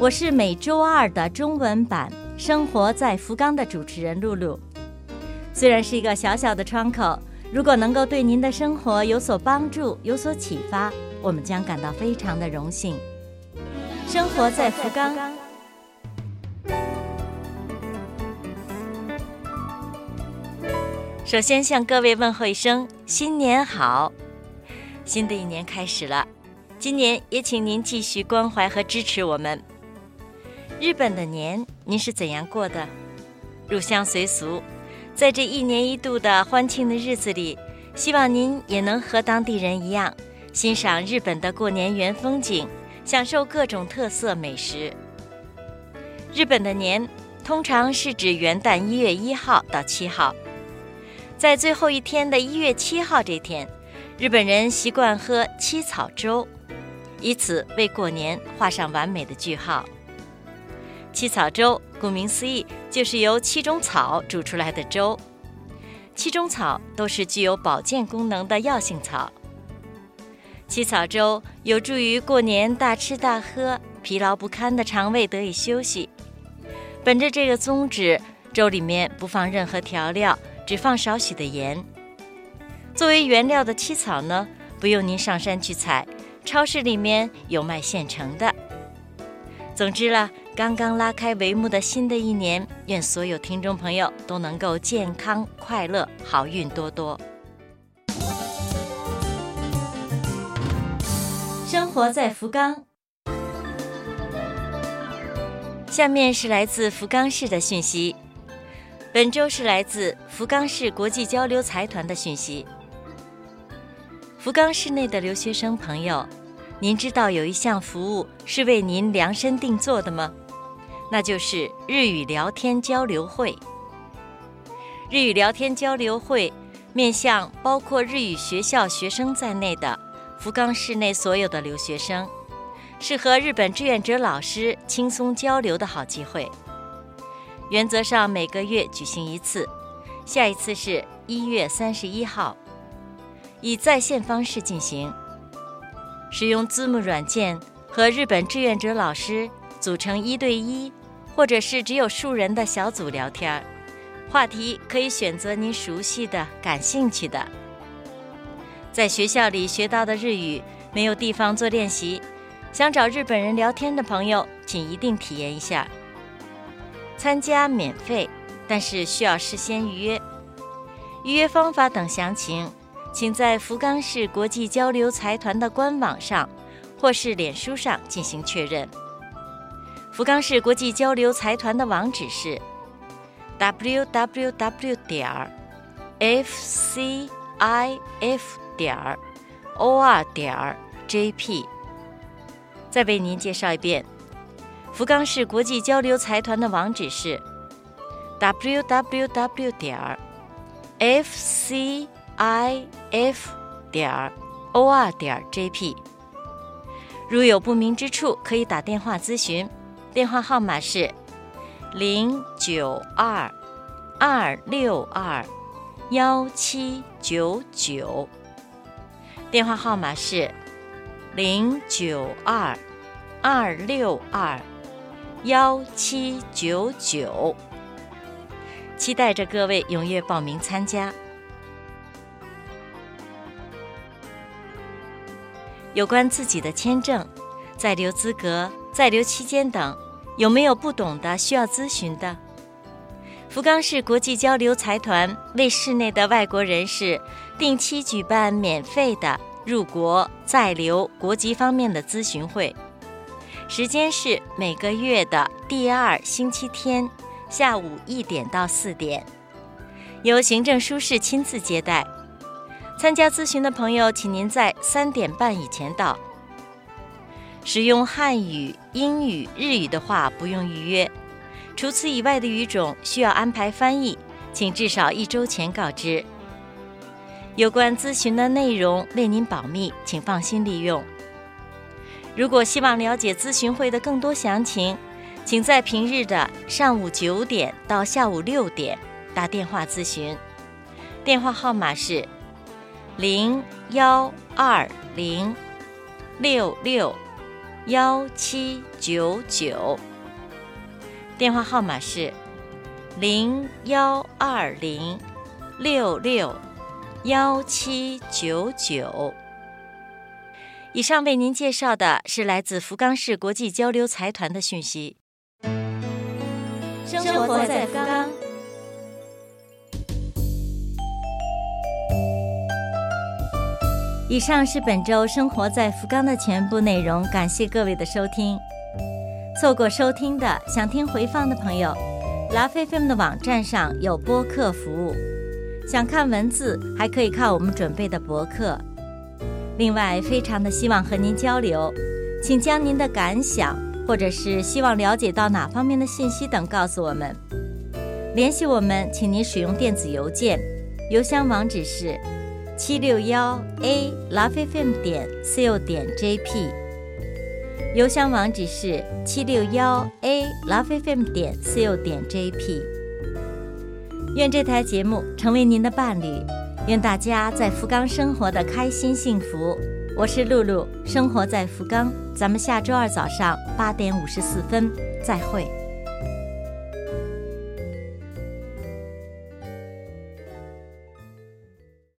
我是每周二的中文版《生活在福冈》的主持人露露。虽然是一个小小的窗口，如果能够对您的生活有所帮助、有所启发，我们将感到非常的荣幸。生活在福冈。首先向各位问候一声新年好！新的一年开始了，今年也请您继续关怀和支持我们。日本的年您是怎样过的？入乡随俗，在这一年一度的欢庆的日子里，希望您也能和当地人一样，欣赏日本的过年原风景，享受各种特色美食。日本的年通常是指元旦一月一号到七号。在最后一天的一月七号这天，日本人习惯喝七草粥，以此为过年画上完美的句号。七草粥顾名思义，就是由七种草煮出来的粥。七种草都是具有保健功能的药性草。七草粥有助于过年大吃大喝，疲劳不堪的肠胃得以休息。本着这个宗旨，粥里面不放任何调料。只放少许的盐。作为原料的七草呢，不用您上山去采，超市里面有卖现成的。总之了，刚刚拉开帷幕的新的一年，愿所有听众朋友都能够健康快乐，好运多多。生活在福冈，下面是来自福冈市的讯息。本周是来自福冈市国际交流财团的讯息。福冈市内的留学生朋友，您知道有一项服务是为您量身定做的吗？那就是日语聊天交流会。日语聊天交流会面向包括日语学校学生在内的福冈市内所有的留学生，是和日本志愿者老师轻松交流的好机会。原则上每个月举行一次，下一次是一月三十一号，以在线方式进行。使用 Zoom 软件和日本志愿者老师组成一对一，或者是只有数人的小组聊天，话题可以选择您熟悉的、感兴趣的。在学校里学到的日语没有地方做练习，想找日本人聊天的朋友，请一定体验一下。参加免费，但是需要事先预约。预约方法等详情，请在福冈市国际交流财团的官网上，或是脸书上进行确认。福冈市国际交流财团的网址是 www 点 fcif 点 or 点 jp。再为您介绍一遍。福冈市国际交流财团的网址是 www 点 fcif 点 or 点 jp。如有不明之处，可以打电话咨询，电话号码是零九二二六二幺七九九。电话号码是零九二二六二。幺七九九，期待着各位踊跃报名参加。有关自己的签证、在留资格、在留期间等，有没有不懂的需要咨询的？福冈市国际交流财团为市内的外国人士定期举办免费的入国在留国籍方面的咨询会。时间是每个月的第二星期天下午一点到四点，由行政书室亲自接待。参加咨询的朋友，请您在三点半以前到。使用汉语、英语、日语的话不用预约，除此以外的语种需要安排翻译，请至少一周前告知。有关咨询的内容为您保密，请放心利用。如果希望了解咨询会的更多详情，请在平日的上午九点到下午六点打电话咨询，电话号码是零幺二零六六幺七九九。电话号码是零幺二零六六幺七九九。以上为您介绍的是来自福冈市国际交流财团的讯息。生活在福冈。以上是本周生活在福冈的全部内容，感谢各位的收听。错过收听的，想听回放的朋友，拉菲菲们的网站上有播客服务，想看文字还可以看我们准备的博客。另外，非常的希望和您交流，请将您的感想或者是希望了解到哪方面的信息等告诉我们。联系我们，请您使用电子邮件，邮箱网址是七六幺 a lovefm 点 co 点 jp。邮箱网址是七六幺 a lovefm 点 co 点 jp。愿这台节目成为您的伴侣。愿大家在福冈生活的开心幸福。我是露露，生活在福冈。咱们下周二早上八点五十四分再会。